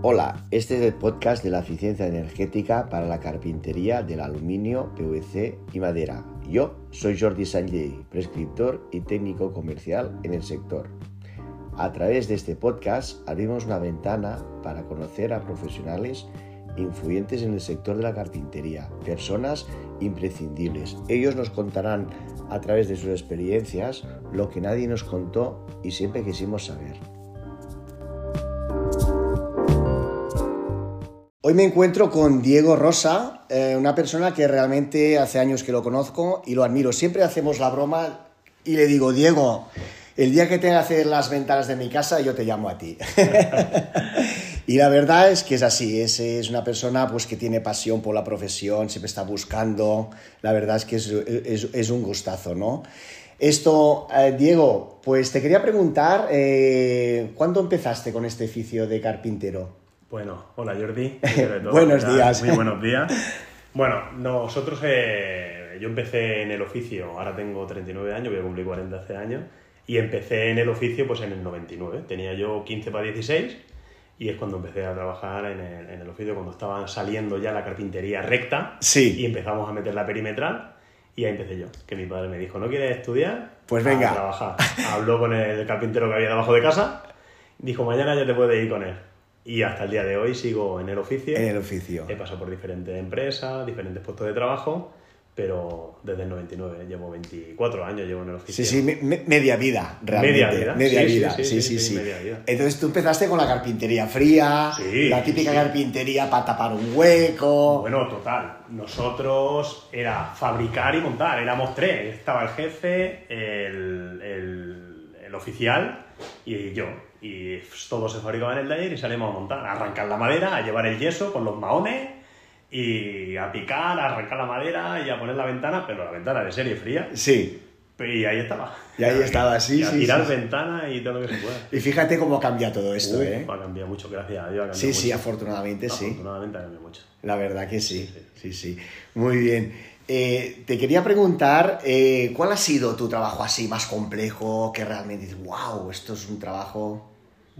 Hola, este es el podcast de la eficiencia energética para la carpintería del aluminio, PVC y madera. Yo soy Jordi Sanjay, prescriptor y técnico comercial en el sector. A través de este podcast abrimos una ventana para conocer a profesionales influyentes en el sector de la carpintería, personas imprescindibles. Ellos nos contarán a través de sus experiencias lo que nadie nos contó y siempre quisimos saber. Hoy me encuentro con Diego Rosa, eh, una persona que realmente hace años que lo conozco y lo admiro. Siempre hacemos la broma y le digo, Diego, el día que tenga que hacer las ventanas de mi casa, yo te llamo a ti. y la verdad es que es así, es, es, una persona pues, que tiene pasión por la profesión, siempre está buscando, la verdad es que es, un gustazo, ¿no? Esto, eh, Diego, pues te quería preguntar, eh, ¿cuándo empezaste con este oficio de carpintero? Bueno, hola Jordi. buenos días. Muy buenos días. Bueno, nosotros, eh, yo empecé en el oficio, ahora tengo 39 años, voy a cumplir 40 hace años, y empecé en el oficio pues en el 99. Tenía yo 15 para 16 y es cuando empecé a trabajar en el, en el oficio, cuando estaba saliendo ya la carpintería recta Sí. y empezamos a meter la perimetral. Y ahí empecé yo, que mi padre me dijo, ¿no quieres estudiar? Pues venga. A trabajar. Habló con el carpintero que había debajo de casa, dijo, mañana ya te puedes ir con él. Y hasta el día de hoy sigo en el oficio. En el oficio. He pasado por diferentes empresas, diferentes puestos de trabajo, pero desde el 99, llevo 24 años llevo en el oficio. Sí, sí, me- me- media vida, realmente. Media vida. Media Sí, sí, vida, sí, sí, sí, sí, sí. sí, media vida. Entonces tú empezaste con la carpintería fría, Sí, la típica carpintería para tapar un hueco. Bueno, total. Nosotros era fabricar y montar, éramos tres. Estaba el jefe, el, el- el oficial y yo. Y todos se fabricaban en el taller y salimos a montar, a arrancar la madera, a llevar el yeso con los maones y a picar, a arrancar la madera y a poner la ventana, pero la ventana de serie fría. Sí. Y ahí estaba. Y ahí estaba, sí, Y a sí, tirar sí. ventanas y todo lo que se pueda. Y fíjate cómo cambia todo esto, Uf, ¿eh? Ha cambiado mucho, gracias a Dios. ha cambiado Sí, sí, afortunadamente sí. Afortunadamente ha cambiado mucho. La verdad que sí, sí, sí. Muy bien. Eh, te quería preguntar, eh, ¿cuál ha sido tu trabajo así más complejo que realmente dices, wow, esto es un trabajo...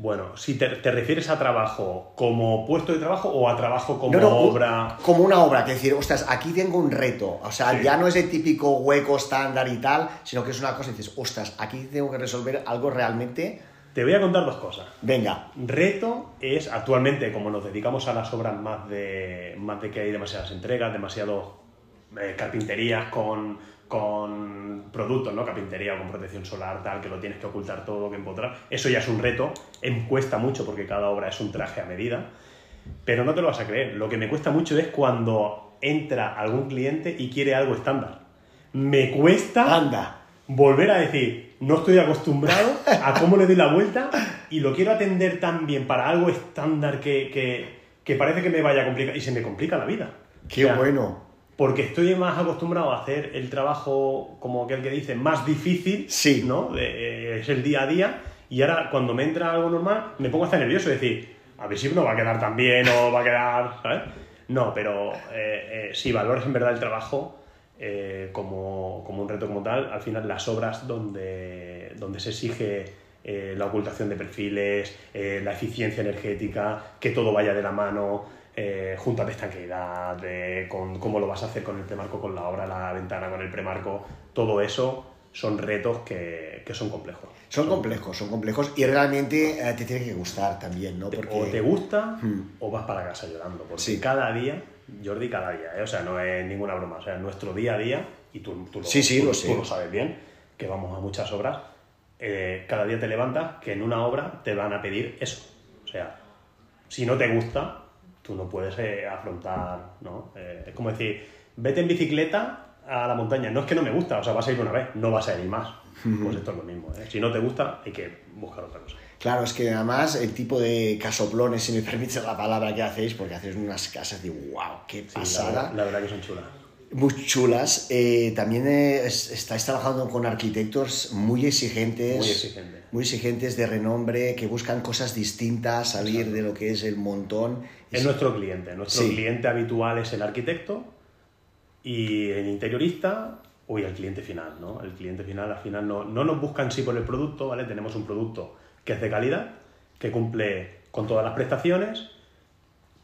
Bueno, si te, te refieres a trabajo como puesto de trabajo o a trabajo como No, no, un- obra. Como una obra, que decir, ostras, aquí tengo un reto. O sea, Sí. ya no es el típico hueco estándar y tal, sino que es una cosa y dices, ostras, aquí tengo que resolver algo realmente. Te voy a contar dos cosas. Venga, Reto es actualmente, como nos dedicamos a las obras más de, más de que hay demasiadas entregas, demasiados eh, carpinterías con, con productos, ¿no? Carpintería con protección solar, tal, que lo tienes que ocultar todo, que empotrar. Eso ya es un reto. Em, cuesta mucho porque cada obra es un traje a medida. Pero no te lo vas a creer. Lo que me cuesta mucho es cuando entra algún cliente y quiere algo estándar. Me cuesta anda. volver a decir, no estoy acostumbrado a cómo le doy la vuelta y lo quiero atender tan bien para algo estándar que, que, que parece que me vaya a complicar y se me complica la vida. Qué O sea, bueno. Porque estoy más acostumbrado a hacer el trabajo, como aquel que dice, más difícil, Sí. ¿no? De- eh, es el día a día y ahora cuando me entra algo normal me pongo hasta nervioso, es decir, a ver si no va a quedar tan bien o va a quedar, ¿sabes? No, pero eh, eh, si valoras en verdad el trabajo eh, como, como un reto como tal, al final las obras donde, donde se exige eh, la ocultación de perfiles, eh, la eficiencia energética, que todo vaya de la mano, eh, juntas de estanqueidad, de con cómo lo vas a hacer con el premarco, con la obra, la ventana, con el premarco, todo eso son retos que, que son complejos. Son complejos, son complejos y realmente eh, te tiene que gustar también, ¿no? Porque... O te gusta Hmm. o vas para casa llorando. Porque Sí. cada día, Jordi, cada día, ¿eh? o sea, no es ninguna broma, o sea, nuestro día a día, y tú, tú lo, Sí, sí, tú- lo tú lo sabes bien, que vamos a muchas obras, eh, cada día te levantas que en una obra te van a pedir eso. O sea, si no te gusta, tú no puedes eh, afrontar, ¿no? Eh, es como decir, vete en bicicleta a la montaña. No es que no me gusta, o sea, vas a ir una vez, no vas a ir más. Pues esto es lo mismo. ¿eh? Si no te gusta, hay que buscar otra cosa. Claro, es que además el tipo de casoplones, si me permites la palabra que hacéis, porque hacéis unas casas de wow, qué Sí, la, pasada. verdad- la verdad que son chulas. Muy chulas. Eh, también eh, es- estáis trabajando con arquitectos muy exigentes. Muy exigente. muy exigentes de renombre, que buscan cosas distintas, salir de lo que es el montón. Es nuestro cliente. Nuestro Sí. cliente habitual es el arquitecto y el interiorista o y el cliente final, ¿no? El cliente final al final no, no nos buscan sí por el producto, ¿vale? Tenemos un producto que es de calidad, que cumple con todas las prestaciones,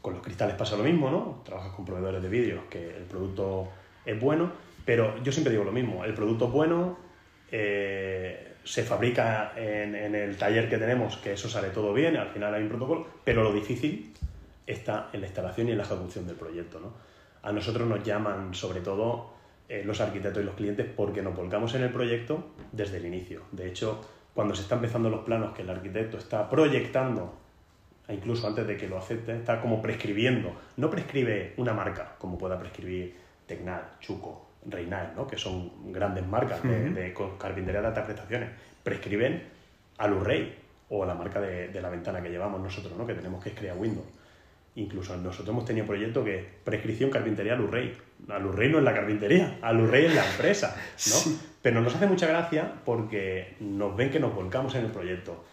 Con los cristales pasa lo mismo, ¿no? Trabajas con proveedores de vídeos que el producto es bueno, pero yo siempre digo lo mismo, el producto es bueno, eh, se fabrica en, el taller que tenemos, que eso sale todo bien, al final hay un protocolo, pero lo difícil está en la instalación y en la ejecución del proyecto, ¿no? A nosotros nos llaman sobre todo eh, los arquitectos y los clientes porque nos volcamos en el proyecto desde el inicio. De hecho, cuando se están empezando los planos que el arquitecto está proyectando, incluso antes de que lo acepte, está como prescribiendo. No prescribe una marca, como pueda prescribir Tecnal, Chuco, Reinal, ¿no? que son grandes marcas de, de carpintería de altas prestaciones. Prescriben a Lurrey o la marca de, de, la ventana que llevamos nosotros, ¿no? que tenemos que es crear Windows. Incluso nosotros hemos tenido proyectos que prescripción carpintería a Lurrey. A Lurrey no es la carpintería, a Lurrey es la empresa, ¿no? Sí. Pero nos hace mucha gracia porque nos ven que nos volcamos en el proyecto.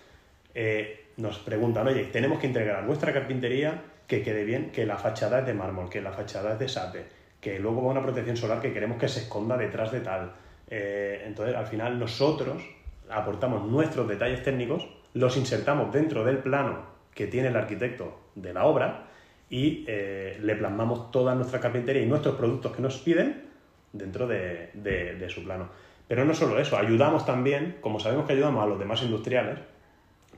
Eh, nos preguntan, oye, tenemos que entregar a nuestra carpintería que quede bien, que la fachada es de mármol, que la fachada es de sape, que luego va una protección solar que queremos que se esconda detrás de tal. Eh, entonces, al final, nosotros aportamos nuestros detalles técnicos, los insertamos dentro del plano que tiene el arquitecto de la obra y eh, le plasmamos toda nuestra carpintería y nuestros productos que nos piden dentro de, de, de su plano. Pero no solo eso, ayudamos también, como sabemos que ayudamos a los demás industriales,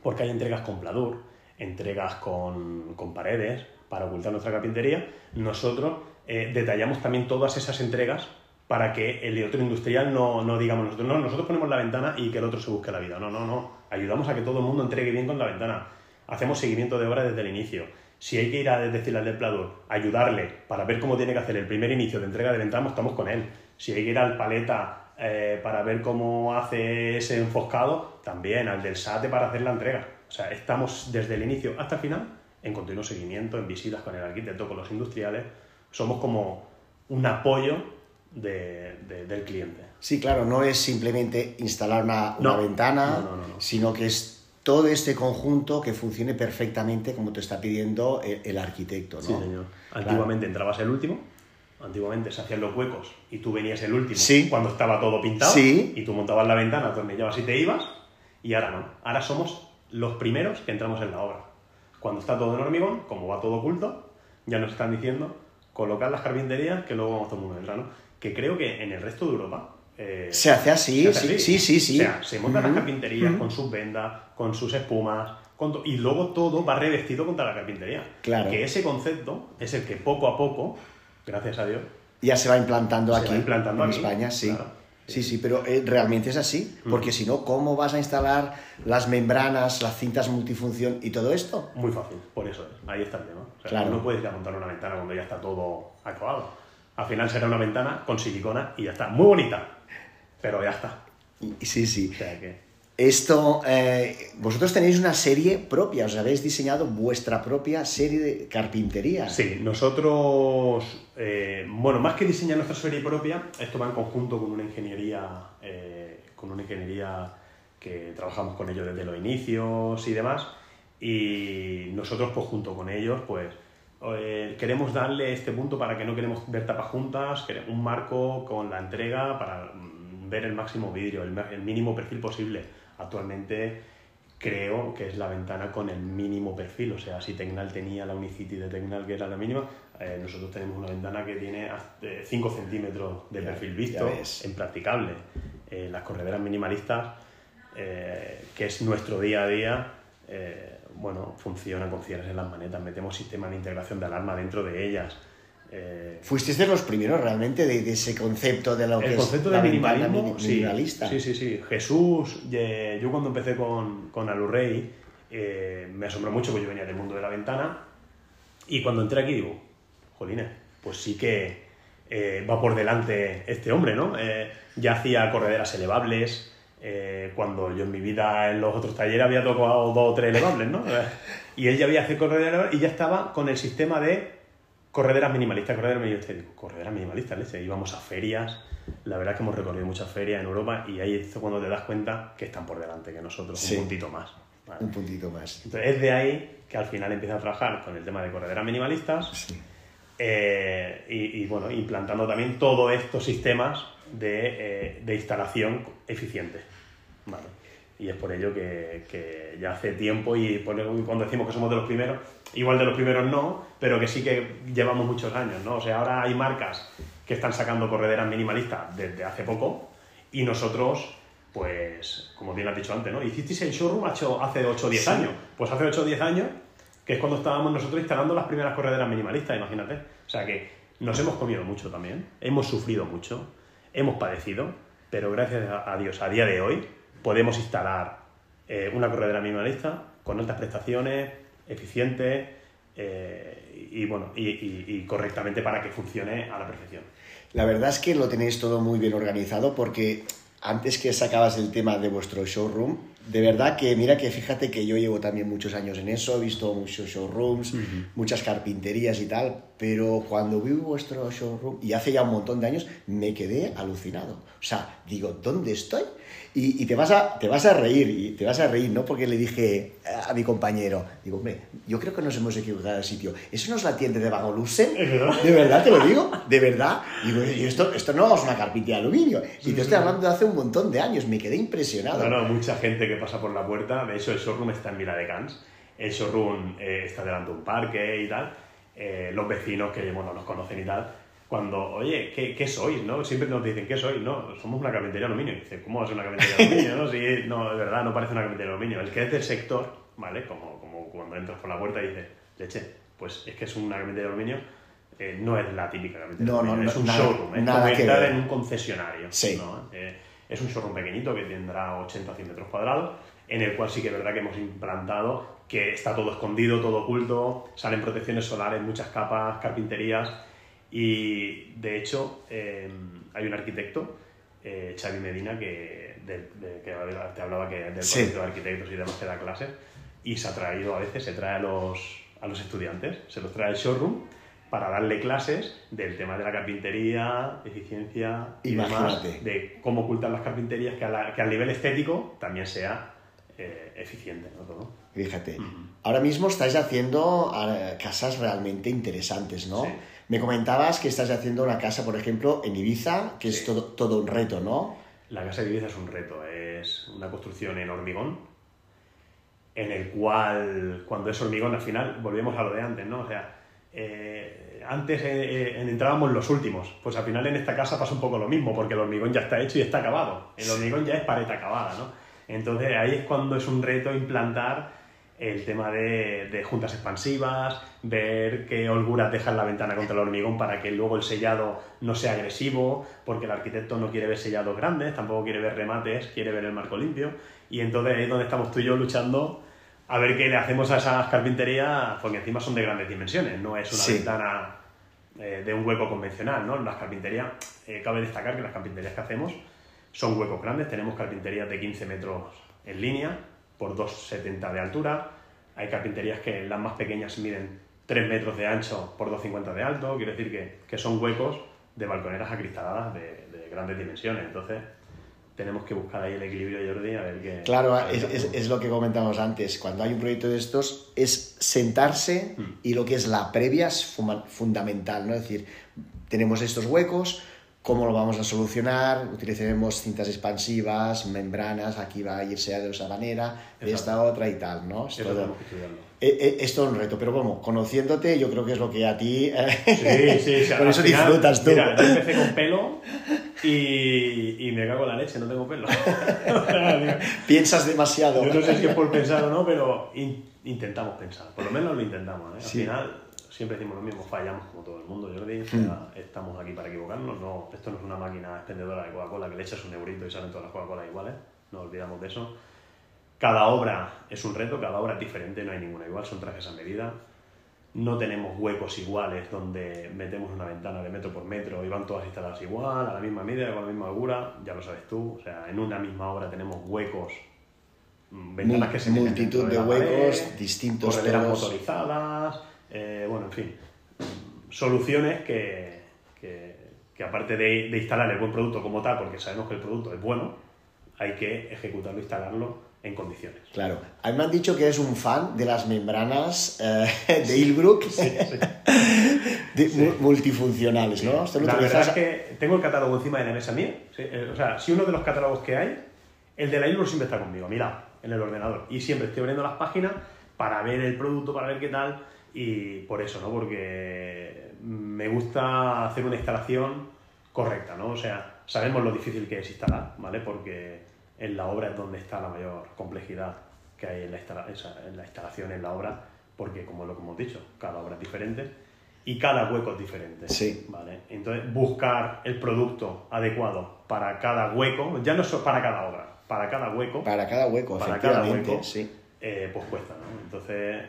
porque hay entregas con pladur, entregas con, con paredes para ocultar nuestra carpintería, nosotros eh, detallamos también todas esas entregas para que el otro industrial no, no digamos nosotros, no, nosotros ponemos la ventana y que el otro se busque la vida. No, no, no. Ayudamos a que todo el mundo entregue bien con la ventana. Hacemos seguimiento de obra desde el inicio. Si hay que ir a decirle al pladur, ayudarle para ver cómo tiene que hacer el primer inicio de entrega de ventana, estamos con él. Si hay que ir al paleta eh, para ver cómo hace ese enfoscado, también al del SATE para hacer la entrega. O sea, estamos desde el inicio hasta el final en continuo seguimiento, en visitas con el arquitecto, con los industriales. Somos como un apoyo de, de, del cliente. Sí, claro, no es simplemente instalar una, una No. ventana, No, no, no, no. sino que es todo este conjunto que funcione perfectamente como te está pidiendo el, el arquitecto, ¿no? Sí, señor. Antiguamente entrabas el último, antiguamente se hacían los huecos y tú venías el último Sí. cuando estaba todo pintado Sí. y tú montabas la ventana, atornillabas y te ibas y ahora no. Ahora somos los primeros que entramos en la obra. Cuando está todo en hormigón, como va todo oculto, ya nos están diciendo colocar las carpinterías que luego vamos todo el mundo entra, ¿no? Que creo que en el resto de Europa... eh, Se hace así, se hace sí, sí, sí, sí. O sea, se montan las Ujú, carpinterías ujú. con sus vendas, con sus espumas, con y luego todo va revestido contra la carpintería. Claro. Que ese concepto es el que poco a poco, gracias a Dios, Ya se va implantando Se aquí va implantando en aquí, España, sí. claro. Sí, sí, pero eh, realmente es así, porque si no, ¿cómo vas a instalar las membranas, las cintas multifunción y todo esto? muy fácil, por eso es. Ahí está el tema. O sea, Claro. No puedes ir a montar una ventana cuando ya está todo acabado. Al final será una ventana con silicona y ya está. Muy bonita, pero ya está. Sí, sí. O sea que... Esto, eh, vosotros tenéis una serie propia, os habéis diseñado vuestra propia serie de carpintería. Sí, nosotros, eh, bueno, más que diseñar nuestra serie propia, esto va en conjunto con una ingeniería, eh, con una ingeniería que trabajamos con ellos desde los inicios y demás, y nosotros, pues junto con ellos, pues queremos darle este punto para que no queremos ver tapas juntas, un marco con la entrega para mm, ver el máximo vidrio, el mínimo perfil posible. Actualmente creo que es la ventana con el mínimo perfil. O sea, si Tecnal tenía la Unicity de Tecnal, que era la mínima, eh, nosotros tenemos una ventana que tiene 5 centímetros de Ya- perfil visto, ves. impracticable. Eh, las correderas minimalistas, eh, que es nuestro día a día, eh, bueno, funcionan con cierres en las manetas, metemos sistemas de integración de alarma dentro de ellas. Eh, Fuisteis de los primeros realmente de, de ese concepto de lo que el es concepto de minimalismo, minimalista. sí, sí, sí. Jesús, eh, yo cuando empecé con, con Alurrey, eh, me asombró mucho porque yo venía del mundo de la ventana y cuando entré aquí digo, jolines, pues sí que eh, va por delante este hombre, ¿no? Eh, ya hacía correderas elevables, cuando yo en mi vida en los otros talleres había tocado dos o tres elevables, ¿no? Y él ya había hecho correderas elevables y ya estaba con el sistema de correderas minimalistas, correderas minimalistas. Digo, correderas minimalistas, leche. Íbamos a ferias, la verdad es que hemos recorrido muchas ferias en Europa y ahí es cuando te das cuenta que están por delante que nosotros, Sí. un puntito más. ¿vale? Un puntito más. Entonces es de ahí que al final empieza a trabajar con el tema de correderas minimalistas Sí. eh, y, y, bueno, implantando también todos estos sistemas de, eh, de instalación eficiente. Vale. Y es por ello que, que ya hace tiempo y por- cuando decimos que somos de los primeros, igual de los primeros no, pero que sí que llevamos muchos años, ¿no? O sea, ahora hay marcas que están sacando correderas minimalistas desde hace poco y nosotros, pues, como bien has dicho antes, ¿no? Hicisteis el showroom hace 8 o 10 Sí. años. Pues hace 8 o 10 años, que es cuando estábamos nosotros instalando las primeras correderas minimalistas, imagínate. O sea que nos hemos comido mucho también, hemos sufrido mucho, hemos padecido, pero gracias a a Dios, a día de hoy, podemos instalar eh, una corredera minimalista con altas prestaciones, eficiente eh, y, bueno, y, y- y correctamente para que funcione a la perfección. La verdad es que lo tenéis todo muy bien organizado porque antes que sacabas el tema de vuestro showroom, de verdad que mira que fíjate que yo llevo también muchos años en eso, he visto muchos showrooms, muchas carpinterías y tal, pero cuando vi vuestro showroom, y hace ya un montón de años, me quedé alucinado. O sea, digo, ¿dónde estoy? Y, y te, vas a, te vas a reír, y te vas a reír, ¿no? Porque le dije a mi compañero, digo, hombre, yo creo que nos hemos equivocado de sitio. ¿Eso no es la tienda de verdad? De verdad te lo digo, de verdad. Digo, y esto, esto no es una carpintera de aluminio. Y te estoy hablando de hace un montón de años, me quedé impresionado. No, no, mucha gente que pasa por la puerta. De hecho, el showroom está en Vila de Cans. El showroom eh, está delante de un parque y tal. Eh, los vecinos que bueno, nos conocen y tal. Cuando, oye, ¿qué, qué sois? ¿no? Siempre nos dicen, ¿qué sois? No, somos una carpintería de aluminio. Y dice, ¿cómo va a ser una carpintería de aluminio? no, sí, no, de verdad, no parece una carpintería de aluminio. El que es del sector, ¿vale? Como, como cuando entras por la puerta y dices, leche, pues es que es una carpintería de aluminio. eh, no es la típica carpintería No, de aluminio, no, es un nada- showroom, es nada como que entrar ver. en un concesionario. Sí. ¿no? Eh, es un showroom pequeñito que tendrá 80 o 100 metros cuadrados, en el cual sí que es verdad que hemos implantado que está todo escondido, todo oculto, salen protecciones solares, muchas capas, carpinterías y de hecho eh, hay un arquitecto, eh, Xavi Medina, que, del- de- que te hablaba que del Sí. de arquitectos y demás que da clases y se ha traído a veces, se trae a los, a los estudiantes, se los trae al showroom para darle clases del tema de la carpintería, eficiencia y demás, Imagínate. de cómo ocultar las carpinterías, que, a la- que al nivel estético también sea eh, eficiente. ¿no? Todo. Fíjate, ahora mismo estáis haciendo eh, casas realmente interesantes, ¿no? Sí. Me comentabas que estás haciendo una casa, por ejemplo, en Ibiza, que es todo, todo un reto, ¿no? La casa de Ibiza es un reto, es una construcción en hormigón, en el cual, cuando es hormigón, al final volvemos a lo de antes, ¿no? O sea, eh, antes eh, eh, entrábamos los últimos, pues al final en esta casa pasa un poco lo mismo, porque el hormigón ya está hecho y está acabado. El hormigón ya es pared acabada, ¿no? Entonces ahí es cuando es un reto implantar el tema de, de juntas expansivas, ver qué holguras dejan la ventana contra el hormigón para que luego el sellado no sea agresivo, porque el arquitecto no quiere ver sellados grandes, tampoco quiere ver remates, quiere ver el marco limpio. Y entonces ahí es donde estamos tú y yo luchando a ver qué le hacemos a esas carpinterías, porque encima son de grandes dimensiones, no es una Sí. ventana eh, de un hueco convencional, ¿no? Las carpinterías, eh, cabe destacar que las carpinterías que hacemos son huecos grandes, tenemos carpinterías de 15 metros en línea por 2,70 de altura, hay carpinterías que las más pequeñas miden 3 metros de ancho por 2,50 de alto, quiere decir que, que son huecos de balconeras acristaladas de, de grandes dimensiones, entonces tenemos que buscar ahí el equilibrio, Jordi, a ver qué... Claro, es, es- lo que comentamos antes. Cuando hay un proyecto de estos, es sentarse y lo que es la previa es fundamental, ¿no? Es decir, tenemos estos huecos, ¿cómo lo vamos a solucionar? Utilizaremos cintas expansivas, membranas, aquí va a irse de esa manera, de esta otra y tal, ¿no? Es todo- estudiarlo. eh, eh, es todo un reto, pero bueno, conociéndote, yo creo que es lo que a ti. eh, Sí, sí, sí. Con al eso final, disfrutas tú. Mira, yo empecé con pelo y, y me cago en la leche, no tengo pelo. O sea, Piensas demasiado. yo no sé si es por pensar o no, pero in- intentamos pensar. Por lo menos lo intentamos. ¿eh? Al Sí. final siempre decimos lo mismo, fallamos como todo el mundo, Jordi. o sea, Estamos aquí para equivocarnos. No, esto no es una máquina expendedora de Coca-Cola que le echas un eurito y salen todas las Coca-Cola iguales. No olvidamos de eso. Cada obra es un reto, cada obra es diferente, no hay ninguna igual, son trajes a medida. No tenemos huecos iguales donde metemos una ventana de metro por metro y van todas instaladas igual, a la misma medida, con la misma holgura, ya lo sabes tú. O sea, en una misma obra tenemos huecos, mm, ventanas que se Multitud de la huecos, pared, distintos correderas motorizadas, eh, bueno, en fin, soluciones que, que, que aparte de, de instalar el buen producto como tal, porque sabemos que el producto es bueno, hay que ejecutarlo, instalarlo en condiciones. Claro. A mí me han dicho que eres un fan de las membranas eh, de Ilbrook de- mu- multifuncionales, ¿no? La verdad es que tengo el catálogo encima de la mesa mía. sí, eh, O sea, si uno de los catálogos que hay El de la Ilur siempre está conmigo, mira, en el ordenador. Y siempre estoy abriendo las páginas para ver el producto, para ver qué tal. Y por eso, ¿no? Porque me gusta hacer una instalación correcta, ¿no? O sea, sabemos lo difícil que es instalar, ¿vale? Porque en la obra es donde está la mayor complejidad que hay en la, en la instalación, en la obra, porque como lo que hemos dicho, cada obra es diferente y cada hueco es diferente. Sí. ¿vale? Entonces, buscar el producto adecuado para cada hueco, ya no solo para cada obra, para cada hueco. Para cada hueco, para cada efectivamente, hueco, sí. eh, pues cuesta, ¿no? Entonces,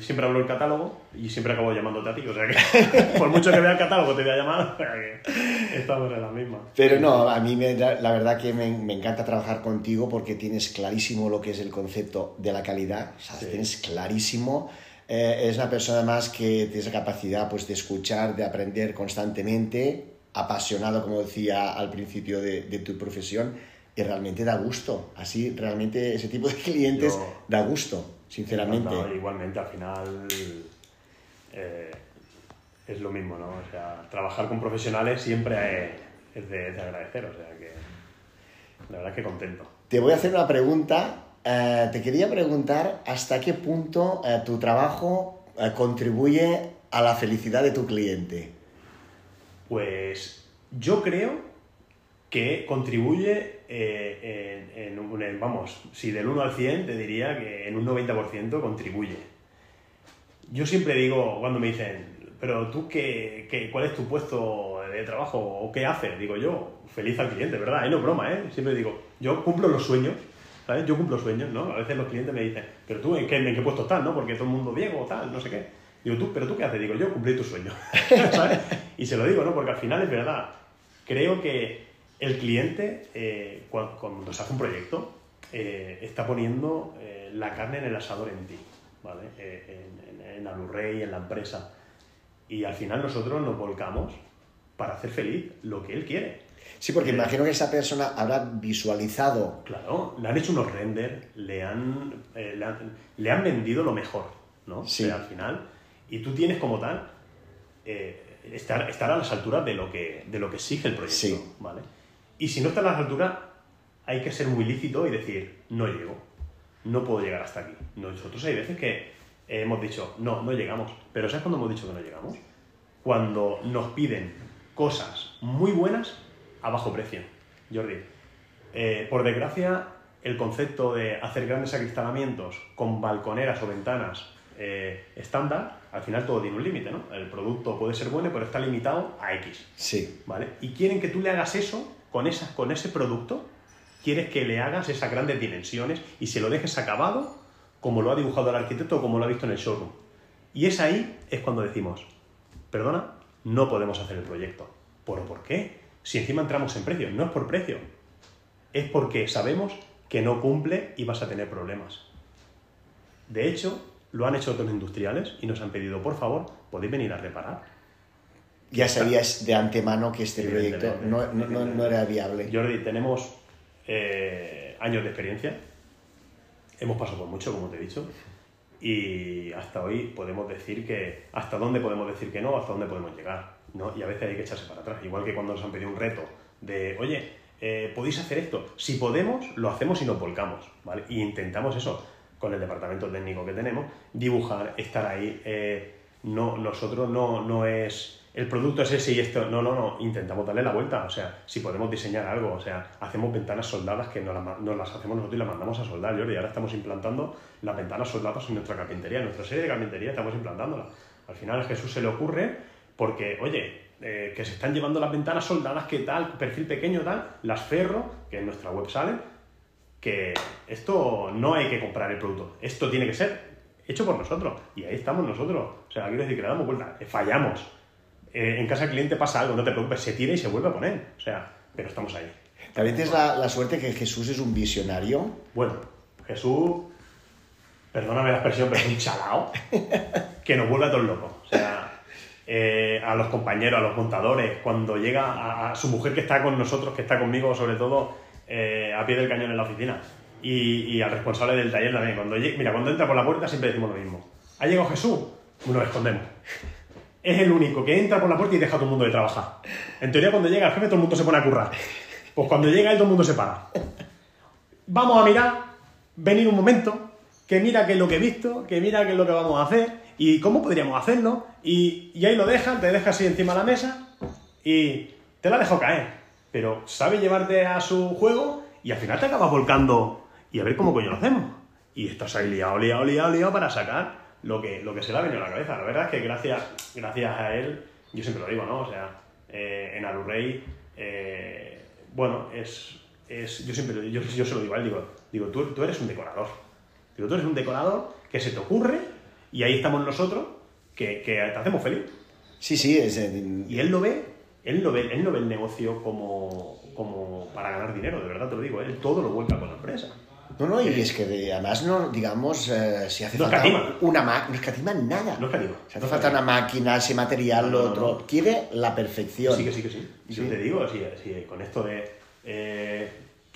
siempre hablo del catálogo y siempre acabo llamándote a ti, o sea que por mucho que vea el catálogo te voy a llamar, o sea que estamos en la misma. Pero no, a mí me, la verdad que me, me encanta trabajar contigo porque tienes clarísimo lo que es el concepto de la calidad, o sea, Sí. tienes clarísimo. Eh, es una persona más que tiene esa capacidad pues, de escuchar, de aprender constantemente, apasionado, como decía al principio de, de tu profesión, y realmente da gusto. Así, realmente ese tipo de clientes Yo- da gusto, sinceramente. No, igualmente, al final eh, es lo mismo, ¿no? O sea, trabajar con profesionales siempre es, de, de agradecer, o sea que la verdad es que contento. Te voy a hacer una pregunta. Eh, te quería preguntar hasta qué punto eh, tu trabajo contribuye a la felicidad de tu cliente. Pues yo creo que contribuye eh, en, vamos, si del 1 al 100 te diría que en un 90% contribuye. Yo siempre digo, cuando me dicen, pero tú qué, qué- cuál es tu puesto de trabajo o qué haces, digo yo, feliz al cliente, ¿verdad? Y no broma, ¿eh? Siempre digo, yo cumplo los sueños, ¿sabes? Yo cumplo sueños, ¿no? A veces los clientes me dicen, pero tú en qué, en qué puesto estás, ¿no? Porque todo el mundo Diego, tal, no sé qué. Digo, tú, pero tú qué haces, digo, yo cumplí tu sueño, ¿sabes? Y se lo digo, ¿no? Porque al final es verdad. Creo que el cliente, eh, cuando, cuando se hace un proyecto, eh, está poniendo eh, la carne en el asador en ti, ¿vale? En, en, en Alurrey, en la empresa. Y al final nosotros nos volcamos para hacer feliz lo que él quiere. Sí, porque imagino que esa persona habrá visualizado. Claro, le han hecho unos renders, le han, le han, le han vendido lo mejor, ¿no? Sí. O sea, al final. Y tú tienes como tal estar, estar a las alturas de lo que, de lo que exige el proyecto, Sí. ¿vale? Y si no estás a las alturas, hay que ser muy lícito y decir, no llego, no puedo llegar hasta aquí. Nosotros hay veces que hemos dicho, no, no llegamos. Pero ¿sabes cuándo hemos dicho que no llegamos? Cuando nos piden cosas muy buenas a bajo precio. Jordi, eh, por desgracia, el concepto de hacer grandes acristalamientos con balconeras o ventanas eh, estándar, al final todo tiene un límite, ¿no? El producto puede ser bueno, pero está limitado a X. Sí, ¿vale? Y quieren que tú le hagas eso con, esa, con ese producto, quieres que le hagas esas grandes dimensiones y se lo dejes acabado como lo ha dibujado el arquitecto o como lo ha visto en el showroom. Y es ahí es cuando decimos, perdona, no podemos hacer el proyecto. ¿Pero por qué? Si encima entramos en precio, no es por precio, es porque sabemos que no cumple y vas a tener problemas. De hecho, lo han hecho otros industriales y nos han pedido, por favor, podéis venir a reparar. Ya sabías de antemano que este proyecto no- no- no era viable. Jordi, tenemos eh, años de experiencia, hemos pasado por mucho, como te he dicho, y hasta hoy podemos decir que, hasta dónde podemos decir que no, hasta dónde podemos llegar, ¿no? Y a veces hay que echarse para atrás, igual que cuando nos han pedido un reto de, oye, eh, ¿podéis hacer esto? Si podemos, lo hacemos y nos volcamos, ¿vale? Y intentamos eso, con el departamento técnico que tenemos, dibujar, estar ahí, eh, no, nosotros no, no es el producto es ese y esto. No, no, no. Intentamos darle la vuelta. O sea, si podemos diseñar algo, o sea, hacemos ventanas soldadas que nos las, las hacemos nosotros y las mandamos a soldar, Jordi. Y ahora estamos implantando las ventanas soldadas en nuestra carpintería. En nuestra serie de carpintería estamos implantándolas. Al final a Jesús se le ocurre porque, oye, eh, que se están llevando las ventanas soldadas, que tal, perfil pequeño, tal, las ferro, que en nuestra web salen, que esto no hay que comprar el producto. Esto tiene que ser hecho por nosotros. Y ahí estamos nosotros. O sea, quiero decir que le damos vuelta. Fallamos. Eh, en casa del cliente pasa algo, no te preocupes, se tira y se vuelve a poner. O sea, pero estamos ahí. También tienes la, la suerte que Jesús es un visionario. Bueno, Jesús, perdóname la expresión, pero es un chalao que nos vuelve a todos locos. O sea, eh, a los compañeros, a los montadores, cuando llega a, a su mujer que está con nosotros, que está conmigo, sobre todo eh, a pie del cañón en la oficina, y, y al responsable del taller también. Cuando mira, cuando entra por la puerta siempre decimos lo mismo. ¿Ha llegado Jesús? Nos escondemos. Es el único que entra por la puerta y deja a todo el mundo de trabajar. En teoría, cuando llega el jefe, todo el mundo se pone a currar. Pues cuando llega él, todo el mundo se para. vamos a mirar, venir un momento, que mira qué es lo que he visto, que mira qué es lo que vamos a hacer y cómo podríamos hacerlo. Y, y ahí lo dejan, te deja así encima de la mesa y te la dejo caer. Pero sabe llevarte a su juego y al final te acabas volcando y a ver cómo coño lo hacemos. Y estás ahí liado, liado, liado, liado para sacar lo que, lo que se le ha venido a la cabeza. La verdad es que gracias, gracias a él, yo siempre lo digo, ¿no? O sea, eh, en Alurrey, eh, bueno, es, es, yo siempre yo, yo se lo digo a él, digo, digo tú, tú eres un decorador. Digo, tú eres un decorador que se te ocurre y ahí estamos nosotros que, que te hacemos feliz. Sí, sí, es... Y él lo ve, él no ve, él no ve el negocio como, como para ganar dinero, de verdad te lo digo, él todo lo vuelca con la empresa. No, no, y es que de- además no, digamos, eh, si hace No falta una máquina, no escatima nada. No escatima. Si hace No falta una máquina, ese material, lo otro, quiere la perfección. Sí, que sí, que sí. Yo te digo, sí, sí, con esto de. eh,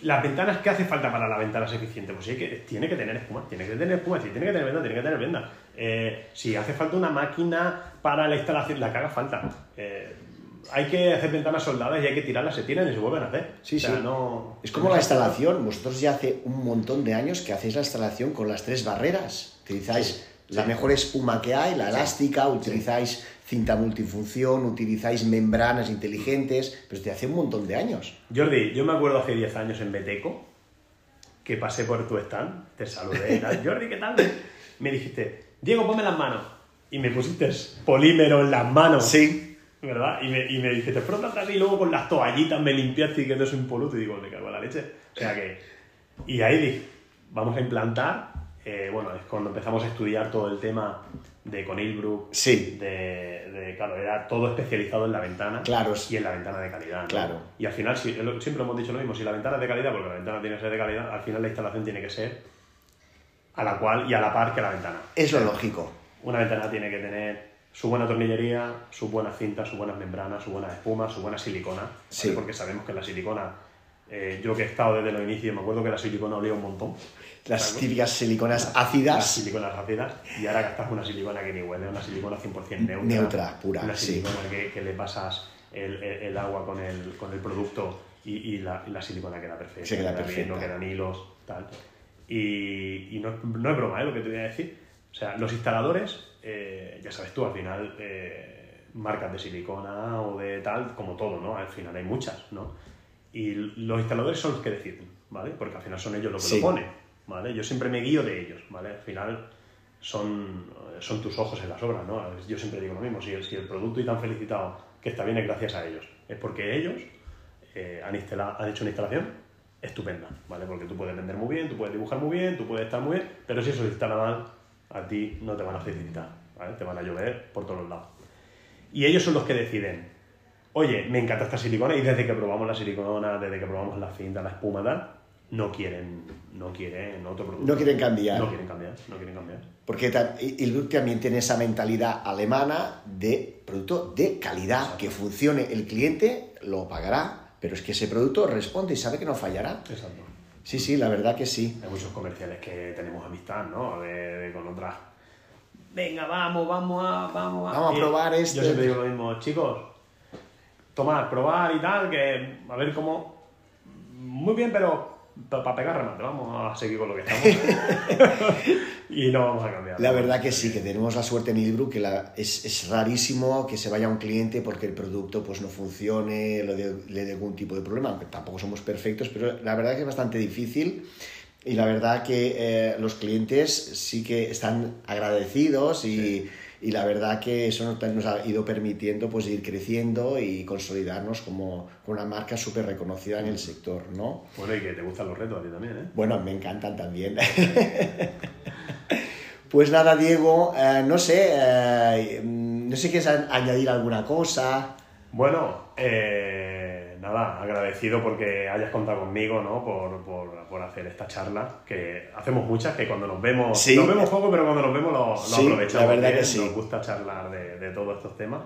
las ventanas, ¿qué hace falta para las ventanas eficientes? Pues sí, que tiene que tener espuma, tiene que tener espuma, sí, tiene que tener venda, tiene que tener venda. Eh, si hace falta una máquina para la instalación, la que haga falta. Hay que hacer ventanas soldadas y hay que tirarlas, se tiran y se vuelven a hacer. Sí, O sea, sí. no- Es como la instalación. Vosotros ya hace un montón de años que hacéis la instalación con las tres barreras. Utilizáis Sí, la mejor espuma que hay, la elástica, utilizáis cinta multifunción, utilizáis membranas inteligentes, pero desde hace un montón de años. Jordi, yo me acuerdo hace 10 años en Beteco que pasé por tu stand, te saludé. Jordi, ¿qué tal? Me dijiste, Diego, ponme las manos. Y me pusiste polímero en las manos. Sí. ¿Verdad? Y me, y me dijiste, frota atrás y luego con las toallitas me limpiaste y que no es impoluto. Y digo, me cago en la leche. O sea que. Y ahí dije, vamos a implantar. eh, bueno, es cuando empezamos a estudiar todo el tema de Conilbrook. Sí. De, de- claro, era todo especializado en la ventana. Claro. Y en la ventana de calidad. ¿no? Claro. Y al final, si- siempre hemos dicho lo mismo, si la ventana es de calidad, porque la ventana tiene que ser de calidad, al final la instalación tiene que ser a la cual y a la par que la ventana. Es lo lógico. Una ventana tiene que tener su buena tornillería, sus buenas cintas, sus buenas membranas, su buena espuma, su buena silicona. ¿vale? Sí. Porque sabemos que la silicona, eh, yo que he estado desde los inicios, me acuerdo que la silicona olía un montón. Las ¿sabes? típicas siliconas Las ácidas. siliconas ácidas. Y ahora gastas una silicona que ni huele, una silicona 100% neutra. Neutra, pura, Una sí. silicona que, que le pasas el, el- el agua con el, con el producto y, y la, y la silicona queda perfecta. Se queda bien, perfecta. no quedan hilos, tal. Y, y no, no es broma ¿eh? lo que te voy a decir. O sea, los instaladores, eh, ya sabes tú, al final, eh, marcas de silicona o de tal, como todo, ¿no? Al final hay muchas, ¿no? Y los instaladores son los que deciden, ¿vale? Porque al final son ellos los que Sí. lo ponen, ¿vale? Yo siempre me guío de ellos, ¿vale? Al final son, son tus ojos en las obras, ¿no? Yo siempre digo lo mismo, si el, si el producto y tan felicitado que está bien es gracias a ellos, es porque ellos eh, han, instala- han hecho una instalación estupenda, ¿vale? Porque tú puedes vender muy bien, tú puedes dibujar muy bien, tú puedes estar muy bien, pero si eso se instala mal, a ti no te van a felicitar, ¿vale? Te van a llover por todos lados. Y ellos son los que deciden, oye, me encanta esta silicona y desde que probamos la silicona, desde que probamos la cinta, la espuma, tal, no quieren, no quieren otro producto. No quieren cambiar. No quieren cambiar, no quieren cambiar. Porque Ilbrook también tiene esa mentalidad alemana de producto de calidad, que funcione. El cliente lo pagará, pero es que ese producto responde y sabe que no fallará. Exacto. Sí, sí, la verdad que sí. Hay muchos comerciales que tenemos amistad, ¿no? De, de- con otras. Venga, vamos, vamos a, vamos a. Vamos a probar este. Yo siempre digo lo mismo, chicos. Tomad, probar y tal, que a ver cómo. Muy bien, pero para pegar remate, vamos a seguir con lo que estamos. y no vamos a cambiar. La verdad que sí, que tenemos la suerte en Ilbrook, que la- es, es rarísimo que se vaya un cliente porque el producto pues, no funcione, le dé le dé algún tipo de problema, aunque tampoco somos perfectos, pero la verdad que es bastante difícil y la verdad que eh, los clientes sí que están agradecidos y, y la verdad que eso nos, nos ha ido permitiendo pues, ir creciendo y consolidarnos como una marca súper reconocida en el sector, ¿no? Bueno, y que te gustan los retos a ti también, ¿eh? Bueno, me encantan también. pues nada, Diego, eh, no sé, eh, no sé si quieres añadir alguna cosa. Bueno, eh, nada, agradecido porque hayas contado conmigo, ¿no? Por, por- por hacer esta charla, que hacemos muchas, que cuando nos vemos, Sí. nos vemos poco, pero cuando nos vemos lo, lo Sí, aprovechamos. la verdad bien, que sí. Nos gusta charlar de, de todos estos temas.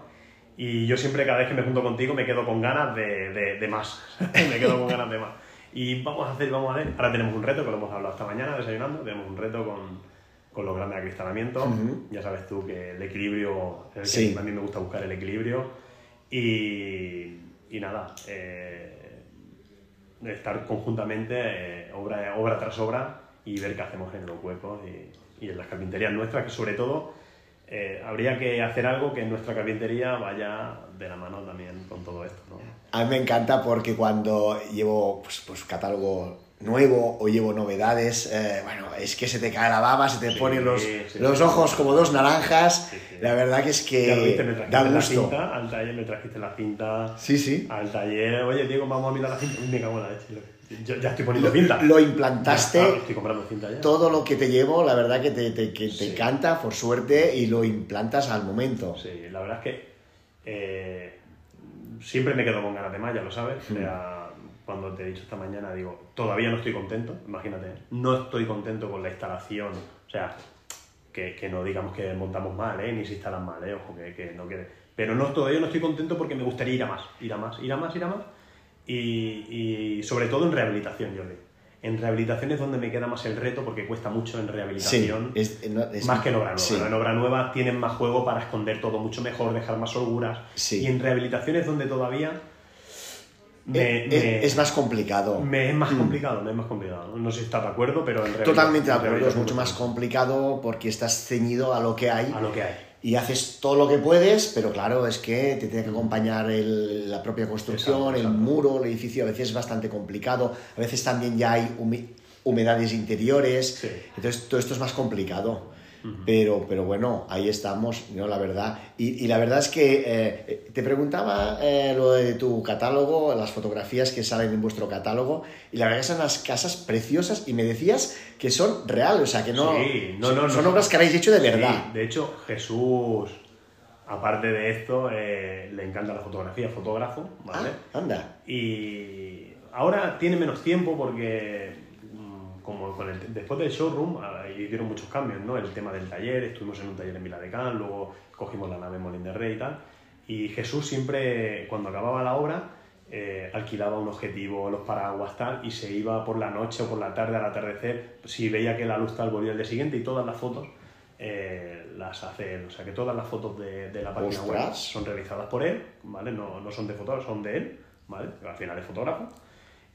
Y yo siempre, cada vez que me junto contigo, me quedo con ganas de, de- de más. me quedo con ganas de más. Y vamos a hacer, vamos a ver. Ahora tenemos un reto, que lo hemos hablado esta mañana desayunando. Tenemos un reto con, con los grandes acristalamientos. Ya sabes tú que el equilibrio, es el que Sí. a mí me gusta buscar el equilibrio. Y, y nada, eh, estar conjuntamente, eh, obra, obra tras obra, y ver qué hacemos en los huecos y, y en las carpinterías nuestras, que sobre todo eh, habría que hacer algo que en nuestra carpintería vaya de la mano también con todo esto. ¿no? A mí me encanta porque cuando llevo pues, pues catálogo nuevo o llevo novedades, eh, bueno, es que se te cae la baba, se te Sí, ponen los, sí, los ojos como dos naranjas. La verdad que es Ya que me trajiste da la gusto. cinta, al taller me trajiste la cinta, Sí, sí. al taller, oye Diego, vamos a mirar la cinta, me cago en la leche, yo ya estoy poniendo cinta. Lo Ya implantaste. estoy comprando cinta ya. Todo lo que te llevo, la verdad que te, te- que te encanta, por suerte, y lo implantas al momento. Sí, la verdad es que eh, siempre me quedo con ganas de más, ya lo sabes. O sea, cuando te he dicho esta mañana, digo, todavía no estoy contento, imagínate, no estoy contento con la instalación. O sea, que, que no digamos que montamos mal, ¿eh? ni se instalan mal, ¿eh? ojo, que, que no quede. Pero no, todavía no estoy contento porque me gustaría ir a más, ir a más, ir a más, ir a más. Y, y sobre todo en rehabilitación, Jordi. En rehabilitación es donde me queda más el reto porque cuesta mucho en Sí, rehabilitación. es, no, es- Más que en obra nueva. sí. En obra nueva tienen más juego para esconder todo mucho mejor, dejar más holguras. Sí. Y en rehabilitación es donde todavía me, Eh, me- es, más complicado. me es más complicado, me es más complicado. No sé si estás de acuerdo, pero en rehabilitación... Totalmente de acuerdo, es mucho más complicado porque estás ceñido a lo que hay A lo que hay. y haces todo lo que puedes, pero claro, es que te tiene que acompañar el- la propia construcción, Exacto, el muro, el edificio, a veces es bastante complicado, a veces también ya hay humedades interiores, Sí. entonces todo esto es más complicado. Pero, pero bueno, ahí estamos, ¿no? La verdad. Y, y la verdad es que eh, te preguntaba eh, lo de tu catálogo, las fotografías que salen en vuestro catálogo, y la verdad que son unas casas preciosas y me decías que son reales, o sea, que no, Sí, no, son, no, son obras que habéis hecho de Sí, verdad. de hecho, Jesús, aparte de esto, eh, le encanta la fotografía, fotógrafo, ¿vale? Ah, anda. Y ahora tiene menos tiempo porque como con el- después del showroom ah, hicieron muchos cambios, ¿no? El tema del taller, estuvimos en un taller en Viladecán, luego cogimos la nave Molín de Rey y tal. Y Jesús siempre, cuando acababa la obra, eh, alquilaba un objetivo, los paraguas tal, y se iba por la noche o por la tarde al atardecer, si veía que la luz tal volvía al día siguiente y todas las fotos eh, las hace él. O sea que todas las fotos de, de la página web Ostras. son realizadas por él, ¿vale? No, no son de fotógrafo, son de él, ¿vale? Al final es fotógrafo.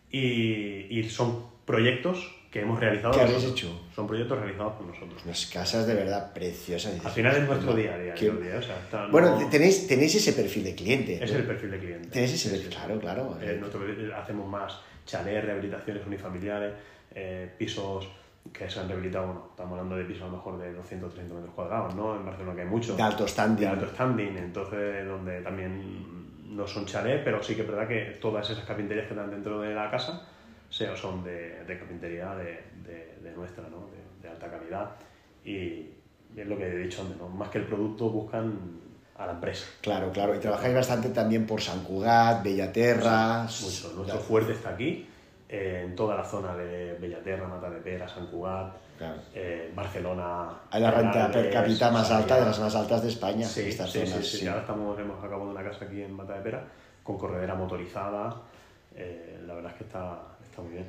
Y, y son proyectos que hemos realizado ¿Qué habéis hecho? Son proyectos realizados por nosotros. Unas casas de verdad preciosas. Al final es nuestro día a día. ¿eh? O sea, Bueno, no- tenéis, tenéis ese perfil de cliente. es el perfil de cliente. Tenéis ese perfil, claro, claro. Eh, nosotros hacemos más chalés, rehabilitaciones unifamiliares, eh, pisos que se han rehabilitado, bueno, estamos hablando de pisos a lo mejor de 200 300 metros cuadrados, ¿no? En Barcelona que hay mucho. De alto standing. De alto standing, entonces donde también no son chalés, pero sí que es verdad que todas esas carpinterías que están dentro de la casa se- son de, de carpintería de, de- de nuestra, ¿no? De, alta calidad. Y es lo que he dicho antes, ¿no? Más que el producto buscan a la empresa. Claro, claro. Y trabajáis bastante también por San Cugat, Bellaterra. Mucho. Nuestro fuerte está aquí, eh, en toda la zona de Bellaterra, Mata de Pera, Sant Cugat, Claro. eh, Barcelona. Hay la renta per cápita más alta de las más altas de España. Sí, estas sí, zonas, sí, sí. sí. Ahora estamos, hemos acabado una casa aquí en Mata de Pera con corredera motorizada. eh, la verdad es que está, está muy bien.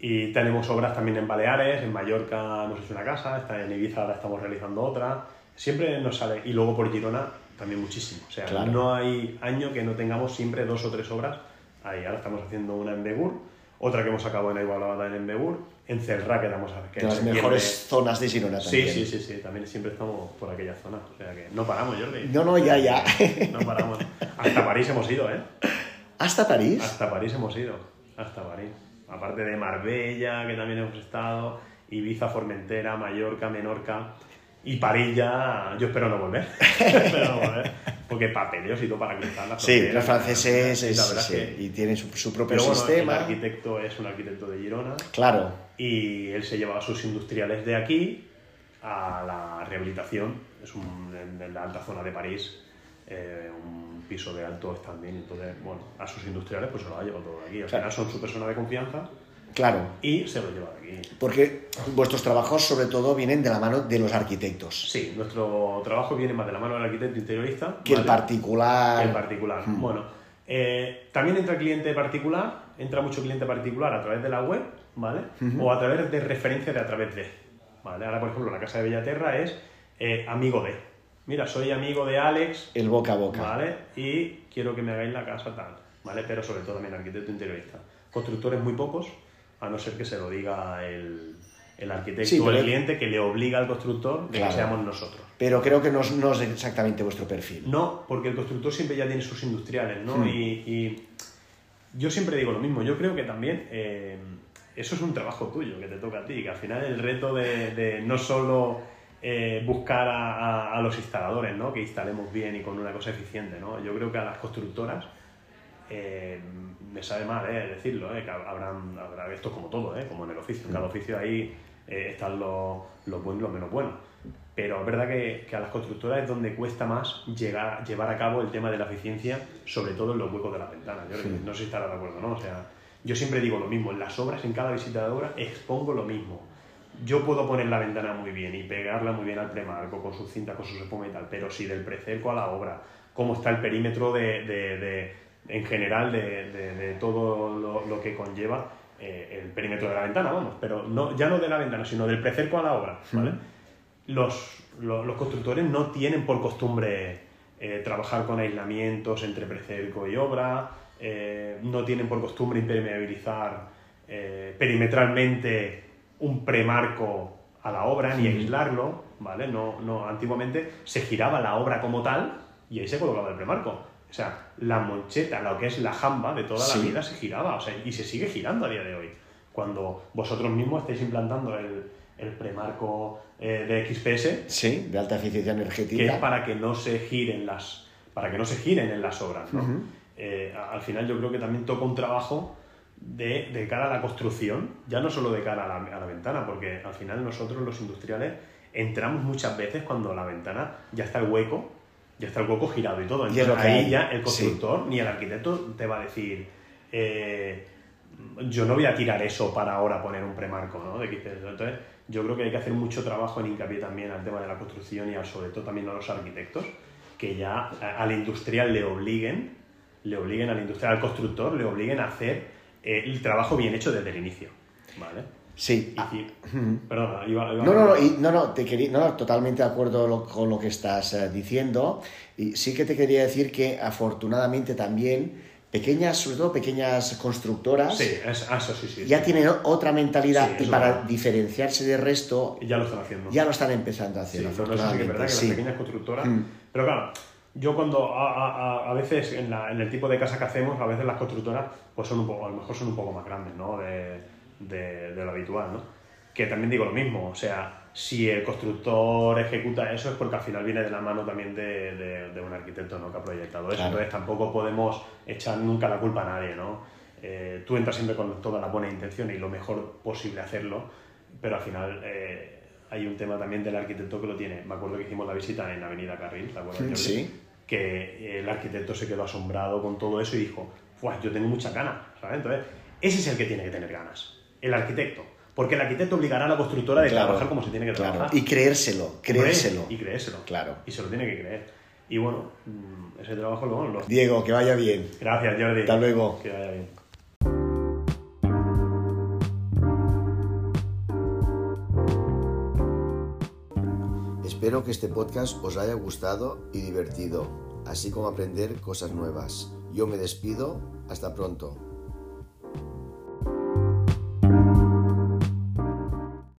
Y tenemos obras también en Baleares, en Mallorca hemos hecho una casa, está en Ibiza ahora estamos realizando otra. Siempre nos sale. Y luego por Girona también muchísimo. O sea, Claro. no hay año que no tengamos siempre dos o tres obras ahí. Ahora estamos haciendo una en Begur, otra que hemos acabado en Igualada en Begur, en Celrá que vamos a que las mejores zonas de Girona Sí, también. sí, sí, sí, también siempre estamos por aquella zona. O sea que no paramos, Jordi. No, no, ya, ya. No paramos. Hasta París hemos ido, ¿eh? ¿Hasta París? Hasta París hemos ido. Hasta París. Aparte de Marbella, que también hemos estado, Ibiza, Formentera, Mallorca, Menorca. Y París ya, yo espero no volver. espero no volver. Porque papeleos y todo para cruzar la Sí, los franceses Y es- sí, que- y tienen su, su propio Pero bueno, sistema. el arquitecto es un arquitecto de Girona Claro, y él se llevaba sus industriales de aquí a la rehabilitación, es un, en, en la alta zona de París, eh, un piso de alto standing, entonces, bueno, a sus industriales pues se lo ha llevado todo de aquí, al Claro. final son su persona de confianza claro. y se lo lleva de aquí. Porque vuestros trabajos sobre todo vienen de la mano de los arquitectos. Sí, nuestro trabajo viene más de la mano del arquitecto interiorista Que el particular... que el particular. Bueno, eh, también entra cliente particular, entra mucho cliente particular a través de la web, ¿vale? O a través de referencia de a través de, ¿vale? Ahora, por ejemplo, la casa de Bellaterra es eh, amigo de. Mira, soy amigo de Alex, El boca a boca. ¿vale? Y quiero que me hagáis la casa tal, ¿vale? Pero sobre todo también arquitecto interiorista. constructores muy pocos, a no ser que se lo diga el, el arquitecto Sí, o el cliente que le obliga al constructor de Claro. que seamos nosotros. Pero creo que no es, no es exactamente vuestro perfil. No, porque el constructor siempre ya tiene sus industriales, ¿no? Hmm. Y, y yo siempre digo lo mismo, yo creo que también eh, eso es un trabajo tuyo que te toca a ti, que al final el reto de, de no solo eh, buscar a, a- a los instaladores, ¿no? Que instalemos bien y con una cosa eficiente, ¿no? Yo creo que a las constructoras, eh, me sabe mal eh, decirlo, eh, que habrán, habrá esto es como todo, eh, como en el oficio, en cada oficio ahí eh, están los, los buenos y los menos buenos. Pero es verdad que, que a las constructoras es donde cuesta más llegar, llevar a cabo el tema de la eficiencia, sobre todo en los huecos de las ventanas. Yo Sí. no sé si estará de acuerdo, ¿no? O sea, yo siempre digo lo mismo, en las obras, en cada visita de obra, expongo lo mismo. Yo puedo poner la ventana muy bien y pegarla muy bien al premarco, con sus cintas, con sus espuma y tal, pero si del precerco a la obra, cómo está el perímetro de, de- de- en general de, de- todo lo, lo que conlleva eh, el perímetro de la ventana, vamos, pero no, ya no de la ventana, sino del precerco a la obra, ¿vale? Los, lo- los constructores no tienen por costumbre eh, trabajar con aislamientos entre precerco y obra, eh, no tienen por costumbre impermeabilizar perimetralmente un premarco a la obra ni aislarlo, ¿vale? No, no, antiguamente se giraba la obra como tal y ahí se colocaba el premarco. O sea, la moncheta, lo que es la jamba de toda Sí. la vida se giraba, o sea, y se sigue girando a día de hoy. Cuando vosotros mismos estáis implantando el, el premarco eh, de XPS, Sí, de alta eficiencia que energética. es para que no se giren las para que no se giren en las obras ¿no? Eh, al final yo creo que también toca un trabajo de, de cara a la construcción ya no solo de cara a la, a la ventana porque al final nosotros los industriales entramos muchas veces cuando la ventana ya está el hueco ya está el hueco girado y todo entonces ahí hay. ya el Sí. constructor ni el arquitecto te va a decir eh, yo no voy a tirar eso para ahora poner un premarco, ¿no? De. Entonces, yo creo que hay que hacer mucho trabajo en hincapié también al tema de la construcción y al- sobre todo también a los arquitectos, que ya al industrial le obliguen, le obliguen al industrial, al constructor, le obliguen a hacer el trabajo bien hecho desde el inicio, ¿vale? Sí. Si- perdona, iba, iba- No, no, no, y- no, no, te quería, no, no, totalmente de acuerdo lo- con lo que estás eh, diciendo. Y sí que te quería decir que afortunadamente también pequeñas, sobre todo pequeñas constructoras, Sí, es- ah, eso sí, sí. ya sí. tienen otra mentalidad Sí, y para es verdad. diferenciarse del resto Ya lo están haciendo. ya lo están empezando a Sí, hacer, sí que es afortunadamente. verdad que sí. las pequeñas constructoras. Mm. Pero claro, yo cuando a, a- a- veces en, la- en el tipo de casa que hacemos, a veces las constructoras pues son un poco, a lo mejor son un poco más grandes, ¿no? De, de- de lo habitual, ¿no? Que también digo lo mismo, o sea, si el constructor ejecuta eso es porque al final viene de la mano también de, de- de un arquitecto, ¿no? Que ha proyectado eso. Claro. Entonces tampoco podemos echar nunca la culpa a nadie, ¿no? Eh, tú entras siempre con toda la buena intención y lo mejor posible hacerlo, pero al final eh, hay un tema también del arquitecto que lo tiene. Me acuerdo que hicimos la visita en Avenida Carril, ¿te acuerdas? Sí. Que el arquitecto se quedó asombrado con todo eso y dijo, "Buah, yo tengo muchas ganas, ¿sabes? Entonces, ese es el que tiene que tener ganas, el arquitecto. Porque el arquitecto obligará a la constructora de Claro, trabajar como se tiene que claro. trabajar. Y creérselo, creérselo. Y creérselo. Claro. Y se lo tiene que creer. Y bueno, mm, ese trabajo lo... lo- Diego, que vaya bien. Gracias, Jordi. Hasta luego. Que vaya bien. Espero que este podcast os haya gustado y divertido, así como aprender cosas nuevas. Yo me despido, hasta pronto.